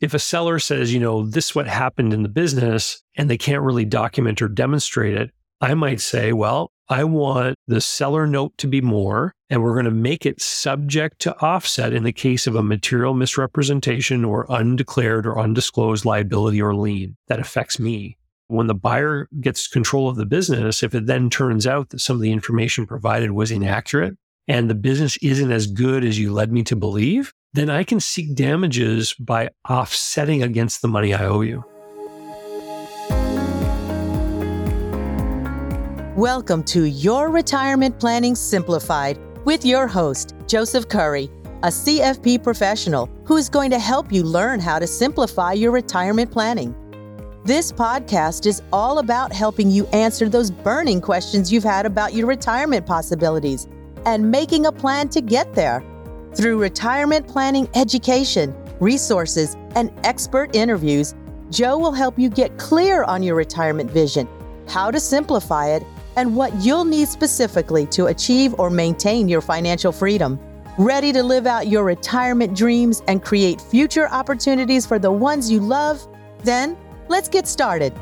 If a seller says, you know, this is what happened in the business and they can't really document or demonstrate it, I might say, well, I want the seller note to be more, and we're going to make it subject to offset in the case of a material misrepresentation or undeclared or undisclosed liability or lien that affects me. When the buyer gets control of the business, if it then turns out that some of the information provided was inaccurate and the business isn't as good as you led me to believe, then I can seek damages by offsetting against the money I owe you. Welcome to Your Retirement Planning Simplified with your host, Joseph Curry, a CFP professional who is going to help you learn how to simplify your retirement planning. This podcast is all about helping you answer those burning questions you've had about your retirement possibilities and making a plan to get there. Through retirement planning education, resources, and expert interviews, Joe will help you get clear on your retirement vision, how to simplify it, and what you'll need specifically to achieve or maintain your financial freedom. Ready to live out your retirement dreams and create future opportunities for the ones you love? Then let's get started.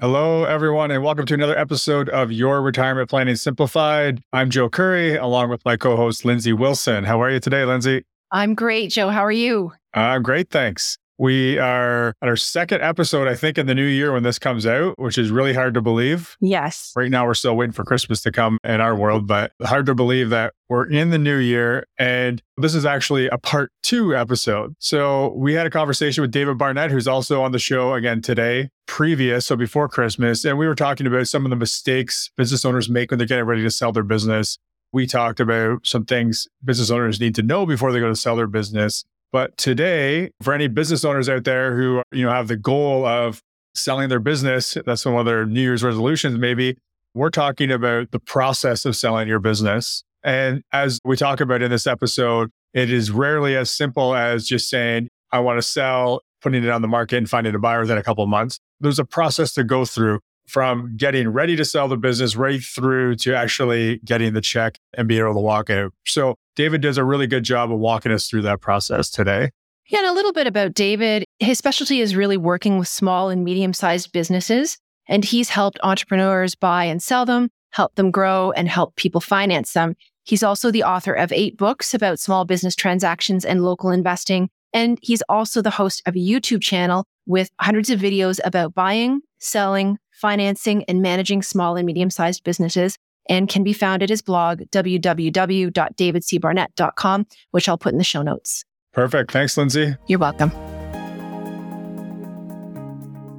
Hello, everyone, and welcome to another episode of Your Retirement Planning Simplified. I'm Joe Curry, along with my co host, Lindsay Wilson. How are you today, Lindsay? I'm great, Joe. How are you? I'm great, thanks. We are at our second episode, I think, in the new year when this comes out, which is really hard to believe. Yes. Right now, we're still waiting for Christmas to come in our world, but hard to believe that we're in the new year. And this is actually a part two episode. So we had a conversation with David Barnett, who's also on the show again today, previous, so before Christmas. And we were talking about some of the mistakes business owners make when they're getting ready to sell their business. We talked about some things business owners need to know before they go to sell their business. But today, for any business owners out there who, you know, have the goal of selling their business, that's one of their New Year's resolutions, maybe, we're talking about the process of selling your business. And as we talk about in this episode, it is rarely as simple as just saying, I want to sell, putting it on the market and finding a buyer within a couple of months. There's a process to go through from getting ready to sell the business right through to actually getting the check and being able to walk out. So David does a really good job of walking us through that process today. Yeah, and a little bit about David. His specialty is really working with small and medium sized businesses, and he's helped entrepreneurs buy and sell them, help them grow, and help people finance them. He's also the author of eight books about small business transactions and local investing. And he's also the host of a YouTube channel with hundreds of videos about buying, selling, financing, and managing small and medium sized businesses and can be found at his blog, www.davidcbarnett.com, which I'll put in the show notes. Perfect. Thanks, Lindsay. You're welcome.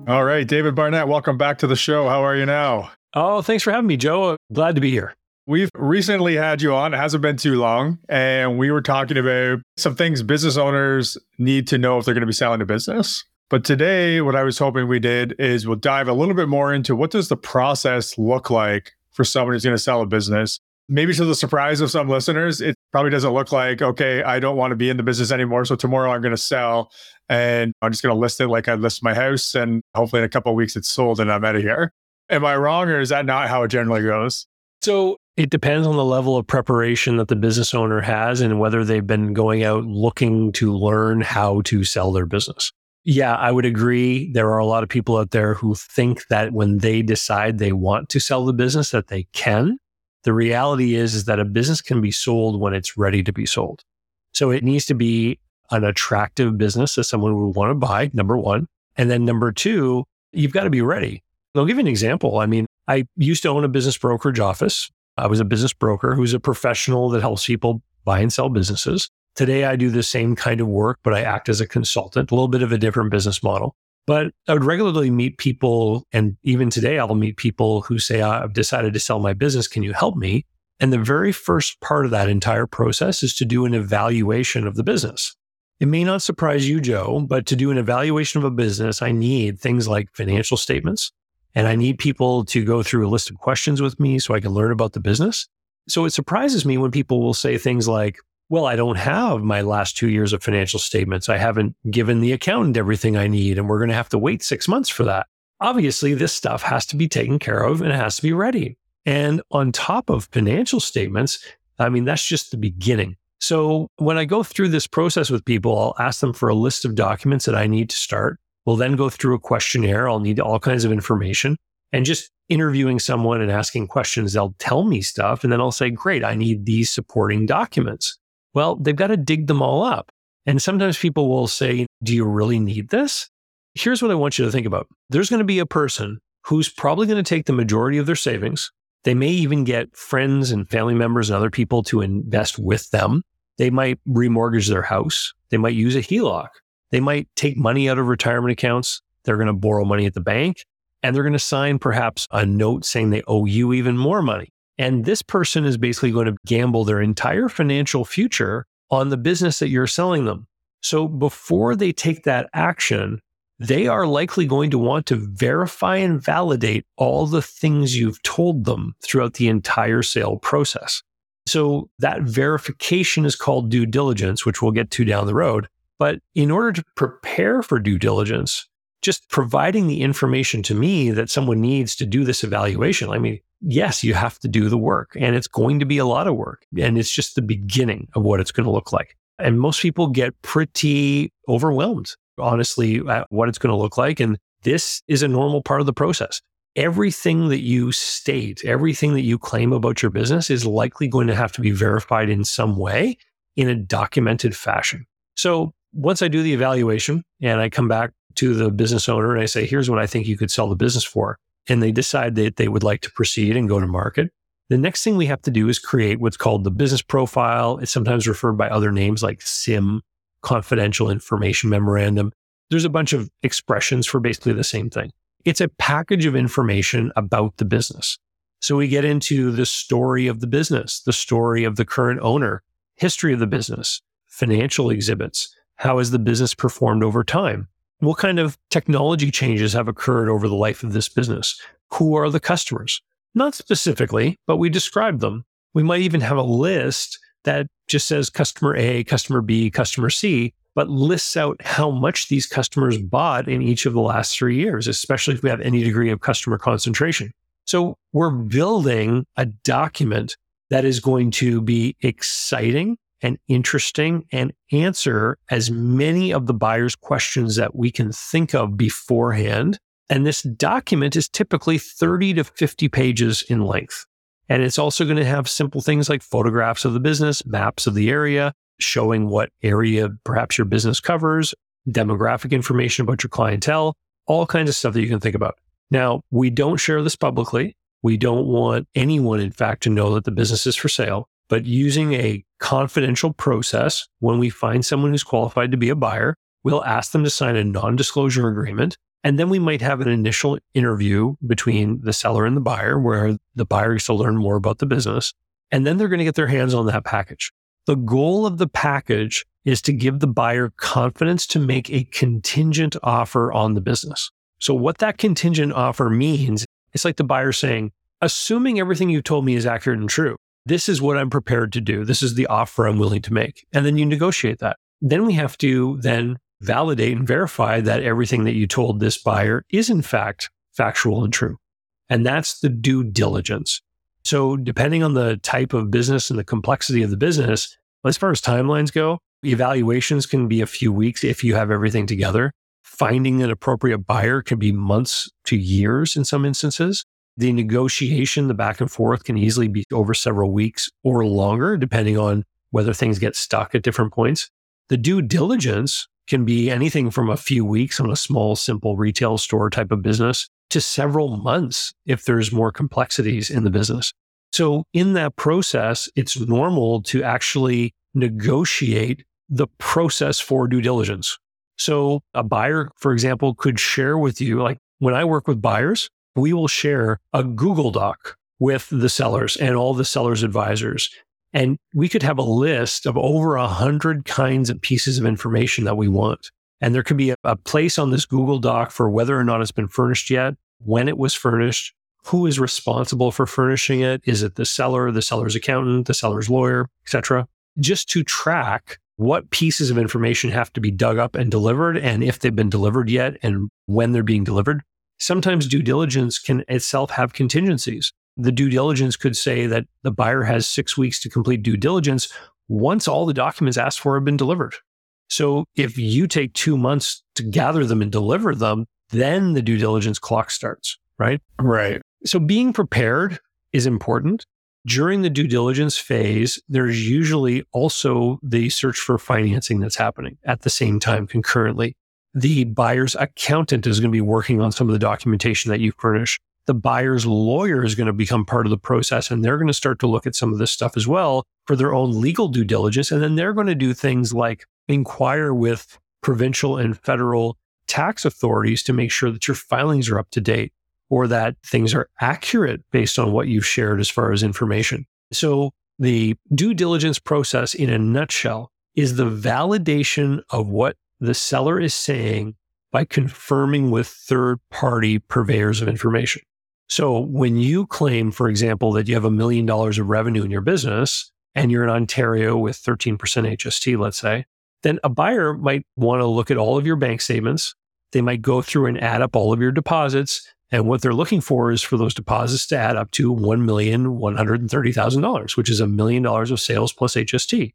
All right, David Barnett, welcome back to the show. How are you now? Oh, thanks for having me, Joe. Glad to be here. We've recently had you on. It hasn't been too long. And we were talking about some things business owners need to know if they're going to be selling a business. But today, what I was hoping we did is we'll dive a little bit more into what does the process look like for someone who's going to sell a business. Maybe to the surprise of some listeners, it probably doesn't look like, okay, I don't want to be in the business anymore. So tomorrow I'm going to sell and I'm just going to list it like I list my house. And hopefully in a couple of weeks it's sold and I'm out of here. Am I wrong or is that not how it generally goes? So it depends on the level of preparation that the business owner has and whether they've been going out looking to learn how to sell their business. Yeah, I would agree. There are a lot of people out there who think that when they decide they want to sell the business that they can. The reality is, is that a business can be sold when it's ready to be sold. So it needs to be an attractive business that someone would want to buy, number one. And then number two, you've got to be ready. I'll give you an example. I mean, I used to own a business brokerage office. I was a business broker who's a professional that helps people buy and sell businesses. Today, I do the same kind of work, but I act as a consultant, a little bit of a different business model. But I would regularly meet people, and even today, I'll meet people who say, I've decided to sell my business. Can you help me? And the very first part of that entire process is to do an evaluation of the business. It may not surprise you, Joe, but to do an evaluation of a business, I need things like financial statements, and I need people to go through a list of questions with me so I can learn about the business. So it surprises me when people will say things like, well, I don't have my last two years of financial statements. I haven't given the accountant everything I need, and we're going to have to wait six months for that. Obviously, this stuff has to be taken care of and it has to be ready. And on top of financial statements, I mean, that's just the beginning. So when I go through this process with people, I'll ask them for a list of documents that I need to start. We'll then go through a questionnaire. I'll need all kinds of information and just interviewing someone and asking questions. They'll tell me stuff and then I'll say, great, I need these supporting documents. Well, they've got to dig them all up. And sometimes people will say, do you really need this? Here's what I want you to think about. There's going to be a person who's probably going to take the majority of their savings. They may even get friends and family members and other people to invest with them. They might remortgage their house. They might use a HELOC. They might take money out of retirement accounts. They're going to borrow money at the bank and they're going to sign perhaps a note saying they owe you even more money. And this person is basically going to gamble their entire financial future on the business that you're selling them. So before they take that action, they are likely going to want to verify and validate all the things you've told them throughout the entire sale process. So that verification is called due diligence, which we'll get to down the road. But in order to prepare for due diligence, just providing the information to me that someone needs to do this evaluation, I mean, yes, you have to do the work and it's going to be a lot of work. And it's just the beginning of what it's going to look like. And most people get pretty overwhelmed, honestly, at what it's going to look like. And this is a normal part of the process everything that you state, everything that you claim about your business is likely going to have to be verified in some way in a documented fashion. So once I do the evaluation and I come back to the business owner and I say, here's what I think you could sell the business for, and they decide that they would like to proceed and go to market, the next thing we have to do is create what's called the business profile. It's sometimes referred by other names like CIM, confidential information memorandum. There's a bunch of expressions for basically the same thing. It's a package of information about the business. So we get into the story of the business, the story of the current owner, history of the business, financial exhibits. How has the business performed over time? What kind of technology changes have occurred over the life of this business? Who are the customers? Not specifically, but we describe them. We might even have a list that just says customer A, customer B, customer C, but lists out how much these customers bought in each of the last three years, especially if we have any degree of customer concentration. So we're building a document that is going to be exciting and interesting and answer as many of the buyer's questions that we can think of beforehand. And this document is typically 30 to 50 pages in length. And it's also going to have simple things like photographs of the business, maps of the area, showing what area perhaps your business covers, demographic information about your clientele, all kinds of stuff that you can think about. Now, we don't share this publicly. We don't want anyone, in fact, to know that the business is for sale, but using a confidential process, when we find someone who's qualified to be a buyer, we'll ask them to sign a non disclosure agreement. And then we might have an initial interview between the seller and the buyer where the buyer gets to learn more about the business. And then they're going to get their hands on that package. The goal of the package is to give the buyer confidence to make a contingent offer on the business. So, what that contingent offer means, it's like the buyer saying, assuming everything you told me is accurate and true, this is what I'm prepared to do. This is the offer I'm willing to make. And then you negotiate that. Then we have to then validate and verify that everything that you told this buyer is in fact factual and true. And that's the due diligence. So, depending on the type of business and the complexity of the business, as far as timelines go, evaluations can be a few weeks if you have everything together. Finding an appropriate buyer can be months to years in some instances. The negotiation, the back and forth can easily be over several weeks or longer, depending on whether things get stuck at different points. The due diligence can be anything from a few weeks on a small, simple retail store type of business to several months if there's more complexities in the business. So, in that process, it's normal to actually negotiate the process for due diligence. So, a buyer, for example, could share with you, like when I work with buyers, we will share a Google Doc with the sellers and all the sellers' advisors. And we could have a list of over a hundred kinds of pieces of information that we want. And there could be a, a place on this Google Doc for whether or not it's been furnished yet, when it was furnished, who is responsible for furnishing it? Is it the seller, the seller's accountant, the seller's lawyer, etc. Just to track what pieces of information have to be dug up and delivered and if they've been delivered yet and when they're being delivered. Sometimes due diligence can itself have contingencies. The due diligence could say that the buyer has six weeks to complete due diligence once all the documents asked for have been delivered. So if you take two months to gather them and deliver them, then the due diligence clock starts, right? Right. So being prepared is important. During the due diligence phase, there's usually also the search for financing that's happening at the same time concurrently. The buyer's accountant is going to be working on some of the documentation that you furnish. The buyer's lawyer is going to become part of the process and they're going to start to look at some of this stuff as well for their own legal due diligence. And then they're going to do things like inquire with provincial and federal tax authorities to make sure that your filings are up to date or that things are accurate based on what you've shared as far as information. So the due diligence process in a nutshell is the validation of what the seller is saying by confirming with third party purveyors of information. So when you claim, for example, that you have a million dollars of revenue in your business and you're in Ontario with 13% HST, let's say, then a buyer might want to look at all of your bank statements. They might go through and add up all of your deposits. And what they're looking for is for those deposits to add up to $1,130,000, which is a million dollars of sales plus HST.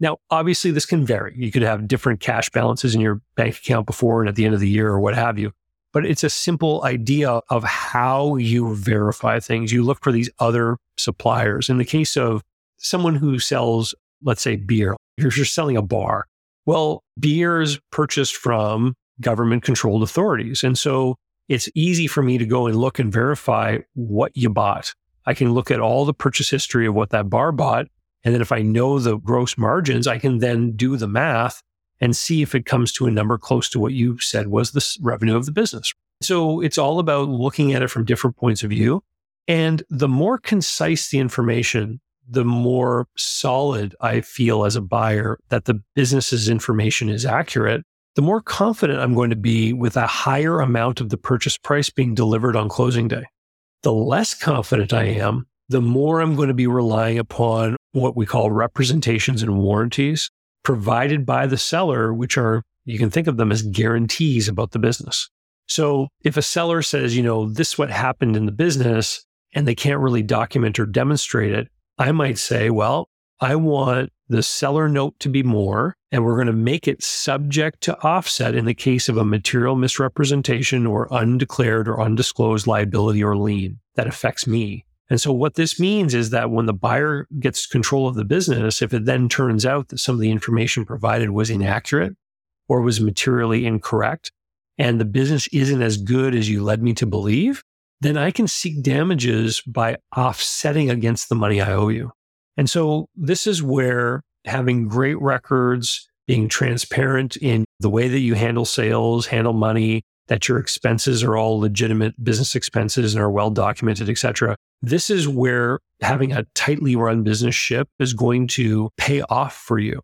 Now, obviously, this can vary. You could have different cash balances in your bank account before and at the end of the year or what have you. But it's a simple idea of how you verify things. You look for these other suppliers. In the case of someone who sells, let's say, beer, if you're selling a bar. Well, beer is purchased from government controlled authorities. And so it's easy for me to go and look and verify what you bought. I can look at all the purchase history of what that bar bought. And then if I know the gross margins, I can then do the math and see if it comes to a number close to what you said was the revenue of the business. So it's all about looking at it from different points of view. And the more concise the information, the more solid I feel as a buyer that the business's information is accurate, the more confident I'm going to be with a higher amount of the purchase price being delivered on closing day. The less confident I am, the more I'm going to be relying upon what we call representations and warranties provided by the seller, which are, you can think of them as guarantees about the business. So if a seller says, you know, this what happened in the business and they can't really document or demonstrate it, I might say, well, I want the seller note to be more, and we're going to make it subject to offset in the case of a material misrepresentation or undeclared or undisclosed liability or lien that affects me. And so what this means is that when the buyer gets control of the business, if it then turns out that some of the information provided was inaccurate or was materially incorrect, and the business isn't as good as you led me to believe, then I can seek damages by offsetting against the money I owe you. And so this is where having great records, being transparent in the way that you handle sales, handle money, that your expenses are all legitimate business expenses and are well documented, et cetera. This is where having a tightly run business ship is going to pay off for you.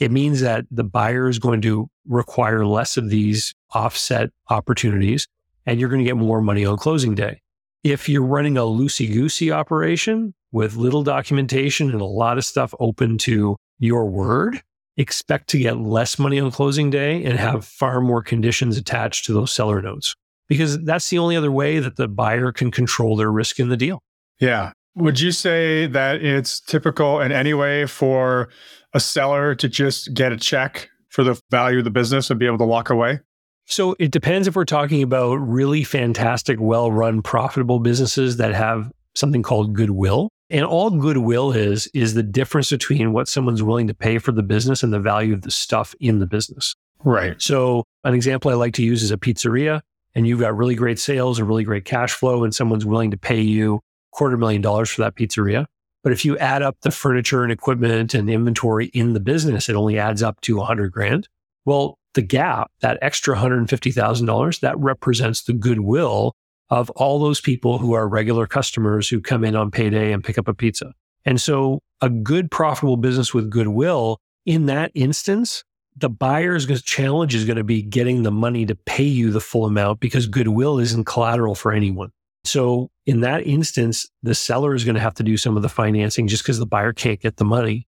It means that the buyer is going to require less of these offset opportunities and you're going to get more money on closing day. If you're running a loosey goosey operation with little documentation and a lot of stuff open to your word, expect to get less money on closing day and have far more conditions attached to those seller notes because that's the only other way that the buyer can control their risk in the deal. Yeah. Would you say that it's typical in any way for a seller to just get a check for the value of the business and be able to walk away? So it depends if we're talking about really fantastic, well run, profitable businesses that have something called goodwill. And all goodwill is, is the difference between what someone's willing to pay for the business and the value of the stuff in the business. Right. So an example I like to use is a pizzeria and you've got really great sales and really great cash flow and someone's willing to pay you quarter million dollars for that pizzeria. But if you add up the furniture and equipment and inventory in the business, it only adds up to a hundred grand. Well, the gap, that extra $150,000, that represents the goodwill of all those people who are regular customers who come in on payday and pick up a pizza. And so a good profitable business with goodwill in that instance, the buyer's challenge is going to be getting the money to pay you the full amount because goodwill isn't collateral for anyone. So in that instance, the seller is going to have to do some of the financing just because the buyer can't get the money.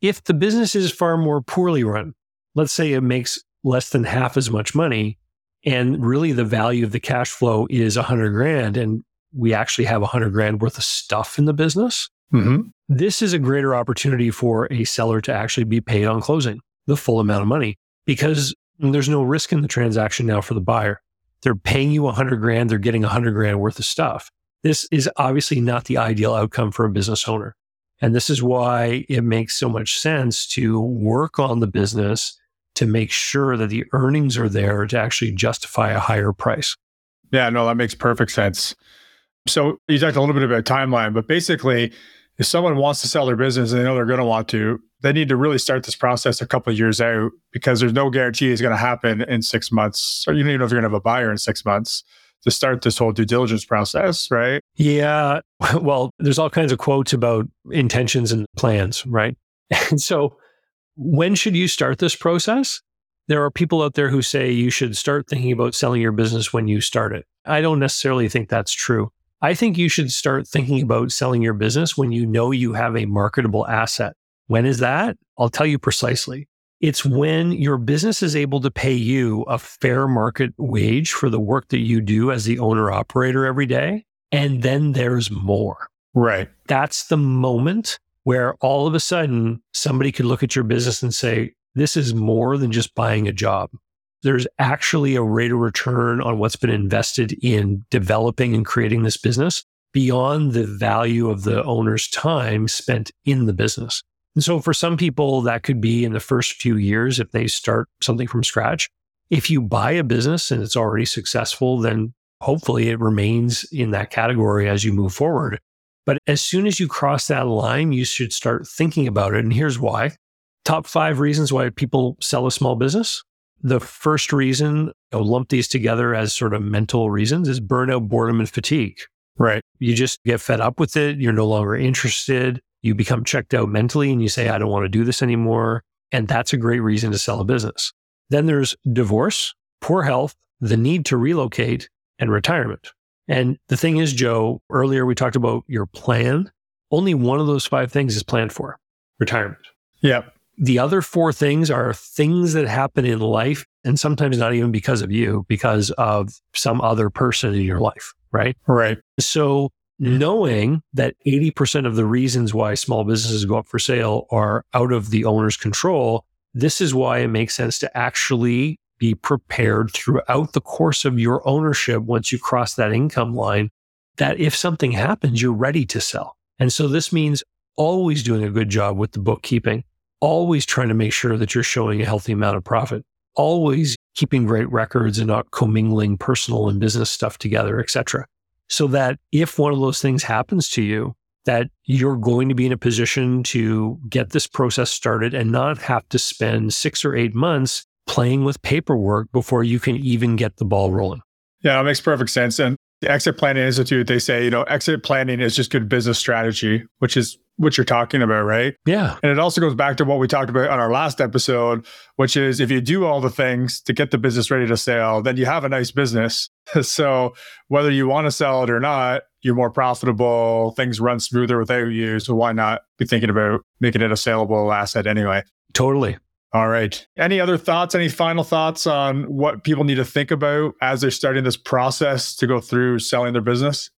If the business is far more poorly run, let's say it makes less than half as much money. And really the value of the cash flow is a hundred grand. And we actually have a hundred grand worth of stuff in the business. Mm-hmm. This is a greater opportunity for a seller to actually be paid on closing the full amount of money because there's no risk in the transaction now for the buyer. They're paying you a hundred grand, they're getting a hundred grand worth of stuff. This is obviously not the ideal outcome for a business owner. And this is why it makes so much sense to work on the business to make sure that the earnings are there to actually justify a higher price. Yeah, no, that makes perfect sense. So you talked a little bit about timeline, but basically, if someone wants to sell their business and they know they're going to want to, they need to really start this process a couple of years out because there's no guarantee it's going to happen in six months, or you don't even know if you're going to have a buyer in six months to start this whole due diligence process, right? Yeah. Well, there's all kinds of quotes about intentions and plans, right? And so, when should you start this process? There are people out there who say you should start thinking about selling your business when you start it. I don't necessarily think that's true. I think you should start thinking about selling your business when you know you have a marketable asset. When is that? I'll tell you precisely. It's when your business is able to pay you a fair market wage for the work that you do as the owner operator every day. And then there's more. Right. That's the moment where all of a sudden somebody could look at your business and say, this is more than just buying a job. There's actually a rate of return on what's been invested in developing and creating this business beyond the value of the owner's time spent in the business. And so for some people, that could be in the first few years if they start something from scratch. If you buy a business and it's already successful, then hopefully it remains in that category as you move forward. But as soon as you cross that line, you should start thinking about it. And here's why. Top five reasons why people sell a small business. The first reason, I'll lump these together as sort of mental reasons, is burnout, boredom, and fatigue. Right. You just get fed up with it. You're no longer interested you become checked out mentally and you say, I don't want to do this anymore. And that's a great reason to sell a business. Then there's divorce, poor health, the need to relocate, and retirement. And the thing is, Joe, earlier we talked about your plan. Only one of those five things is planned for retirement. Yep. The other four things are things that happen in life, and sometimes not even because of you, because of some other person in your life, right? Right. So knowing that 80% of the reasons why small businesses go up for sale are out of the owner's control, this is why it makes sense to actually be prepared throughout the course of your ownership once you cross that income line that if something happens, you're ready to sell. And so this means always doing a good job with the bookkeeping, always trying to make sure that you're showing a healthy amount of profit, always keeping great records and not commingling personal and business stuff together, etc so that if one of those things happens to you, that you're going to be in a position to get this process started and not have to spend six or eight months playing with paperwork before you can even get the ball rolling. Yeah, it makes perfect sense. And the Exit Planning Institute, they say, you know, exit planning is just good business strategy, which is what you're talking about, right? Yeah. And it also goes back to what we talked about on our last episode, which is if you do all the things to get the business ready to sell, then you have a nice business. so whether you want to sell it or not, you're more profitable, things run smoother without you. So why not be thinking about making it a saleable asset anyway? Totally. All right. Any other thoughts? Any final thoughts on what people need to think about as they're starting this process to go through selling their business?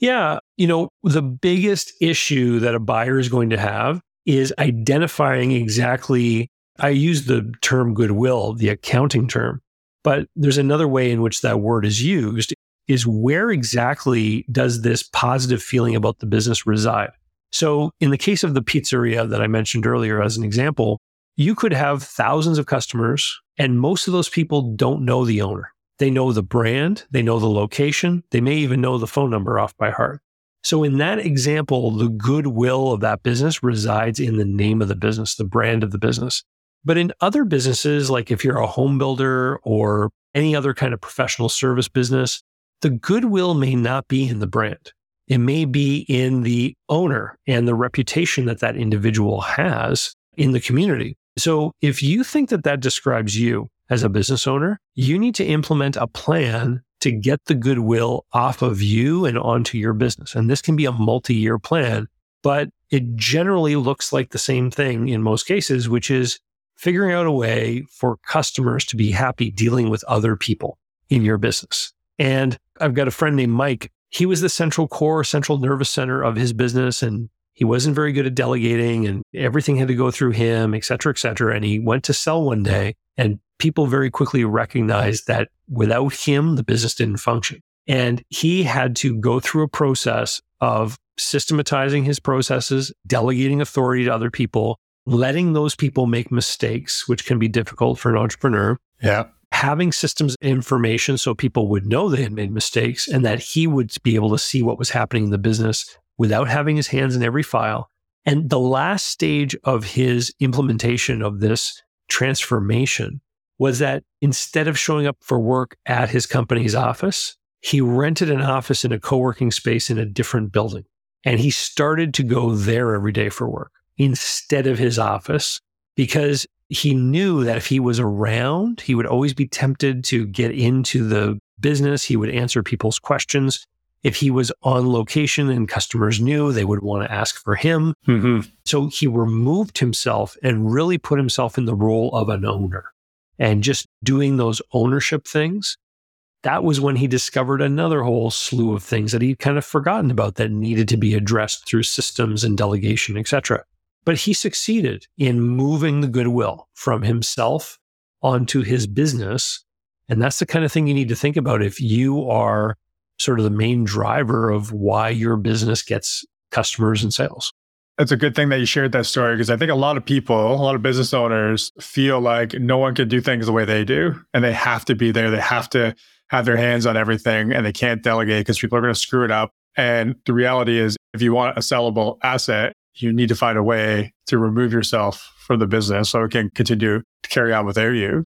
Yeah. You know, the biggest issue that a buyer is going to have is identifying exactly, I use the term goodwill, the accounting term, but there's another way in which that word is used is where exactly does this positive feeling about the business reside? So, in the case of the pizzeria that I mentioned earlier as an example, you could have thousands of customers, and most of those people don't know the owner. They know the brand, they know the location, they may even know the phone number off by heart. So, in that example, the goodwill of that business resides in the name of the business, the brand of the business. But in other businesses, like if you're a home builder or any other kind of professional service business, the goodwill may not be in the brand. It may be in the owner and the reputation that that individual has in the community. So if you think that that describes you, as a business owner, you need to implement a plan to get the goodwill off of you and onto your business. And this can be a multi year plan, but it generally looks like the same thing in most cases, which is figuring out a way for customers to be happy dealing with other people in your business. And I've got a friend named Mike. He was the central core, central nervous center of his business. And He wasn't very good at delegating and everything had to go through him, et cetera, et cetera. And he went to sell one day and people very quickly recognized that without him, the business didn't function. And he had to go through a process of systematizing his processes, delegating authority to other people, letting those people make mistakes, which can be difficult for an entrepreneur. Yeah. Having systems information so people would know they had made mistakes and that he would be able to see what was happening in the business without having his hands in every file. And the last stage of his implementation of this transformation was that instead of showing up for work at his company's office, he rented an office in a co working space in a different building. And he started to go there every day for work instead of his office because he knew that if he was around, he would always be tempted to get into the business. He would answer people's questions. If he was on location and customers knew, they would want to ask for him. Mm-hmm. So he removed himself and really put himself in the role of an owner and just doing those ownership things. That was when he discovered another whole slew of things that he'd kind of forgotten about that needed to be addressed through systems and delegation, etc. But he succeeded in moving the goodwill from himself onto his business. And that's the kind of thing you need to think about if you are sort of the main driver of why your business gets customers and sales. It's a good thing that you shared that story because I think a lot of people, a lot of business owners feel like no one can do things the way they do and they have to be there. They have to have their hands on everything and they can't delegate because people are going to screw it up. And the reality is, if you want a sellable asset, you need to find a way to remove yourself from the business so it can continue to carry on without you.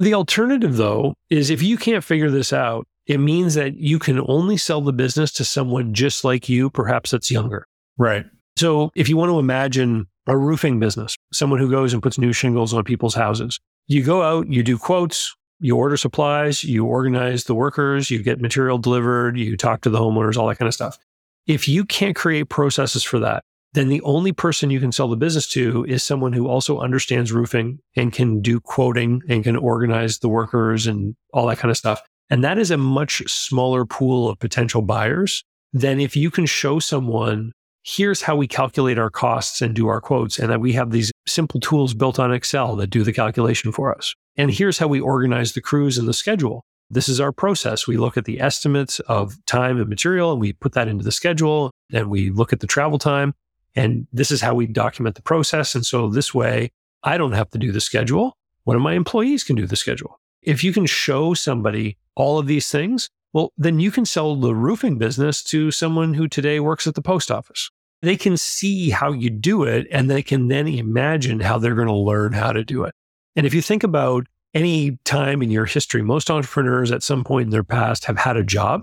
The alternative, though, is if you can't figure this out, it means that you can only sell the business to someone just like you, perhaps that's younger. Right. So if you want to imagine a roofing business, someone who goes and puts new shingles on people's houses, you go out, you do quotes, you order supplies, you organize the workers, you get material delivered, you talk to the homeowners, all that kind of stuff. If you can't create processes for that, then the only person you can sell the business to is someone who also understands roofing and can do quoting and can organize the workers and all that kind of stuff. And that is a much smaller pool of potential buyers than if you can show someone, here's how we calculate our costs and do our quotes, and that we have these simple tools built on Excel that do the calculation for us. And here's how we organize the crews and the schedule. This is our process. We look at the estimates of time and material and we put that into the schedule and we look at the travel time. And this is how we document the process. And so this way, I don't have to do the schedule. One of my employees can do the schedule. If you can show somebody all of these things, well, then you can sell the roofing business to someone who today works at the post office. They can see how you do it and they can then imagine how they're going to learn how to do it. And if you think about any time in your history, most entrepreneurs at some point in their past have had a job.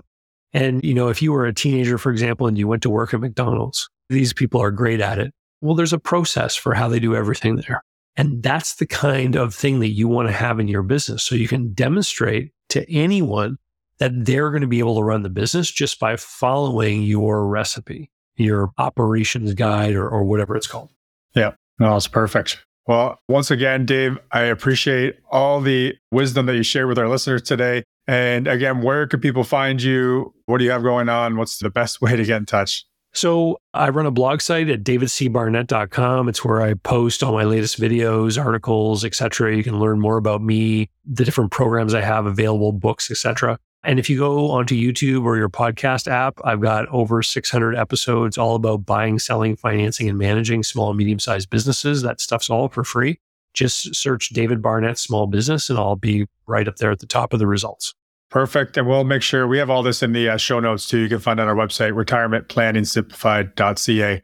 And, you know, if you were a teenager, for example, and you went to work at McDonald's, these people are great at it. Well, there's a process for how they do everything there. And that's the kind of thing that you want to have in your business. So you can demonstrate to anyone that they're going to be able to run the business just by following your recipe, your operations guide, or, or whatever it's called. Yeah. No, it's perfect. Well, once again, Dave, I appreciate all the wisdom that you share with our listeners today. And again, where can people find you? What do you have going on? What's the best way to get in touch? So I run a blog site at davidcbarnett.com. It's where I post all my latest videos, articles, etc. You can learn more about me, the different programs I have available, books, etc. And if you go onto YouTube or your podcast app, I've got over 600 episodes all about buying, selling, financing, and managing small and medium sized businesses. That stuff's all for free. Just search David Barnett Small Business and I'll be right up there at the top of the results. Perfect. And we'll make sure we have all this in the uh, show notes too. You can find on our website, retirementplanningsimplified.ca.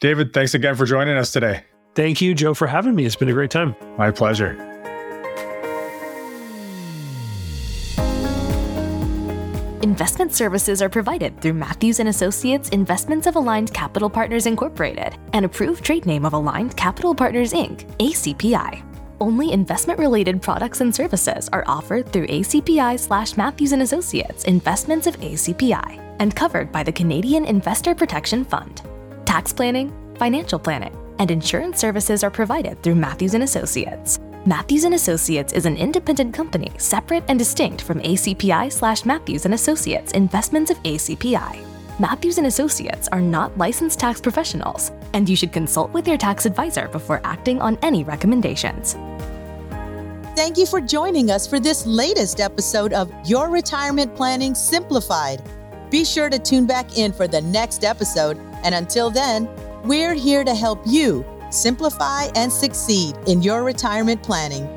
David, thanks again for joining us today. Thank you, Joe, for having me. It's been a great time. My pleasure. Investment services are provided through Matthews and Associates Investments of Aligned Capital Partners Incorporated, an approved trade name of Aligned Capital Partners Inc., ACPI. Only investment-related products and services are offered through ACPI slash Matthews and Associates Investments of ACPI and covered by the Canadian Investor Protection Fund. Tax planning, financial planning, and insurance services are provided through Matthews and Associates. Matthews and Associates is an independent company separate and distinct from ACPI slash Matthews and Associates Investments of ACPI. Matthews and Associates are not licensed tax professionals and you should consult with your tax advisor before acting on any recommendations. Thank you for joining us for this latest episode of Your Retirement Planning Simplified. Be sure to tune back in for the next episode. And until then, we're here to help you simplify and succeed in your retirement planning.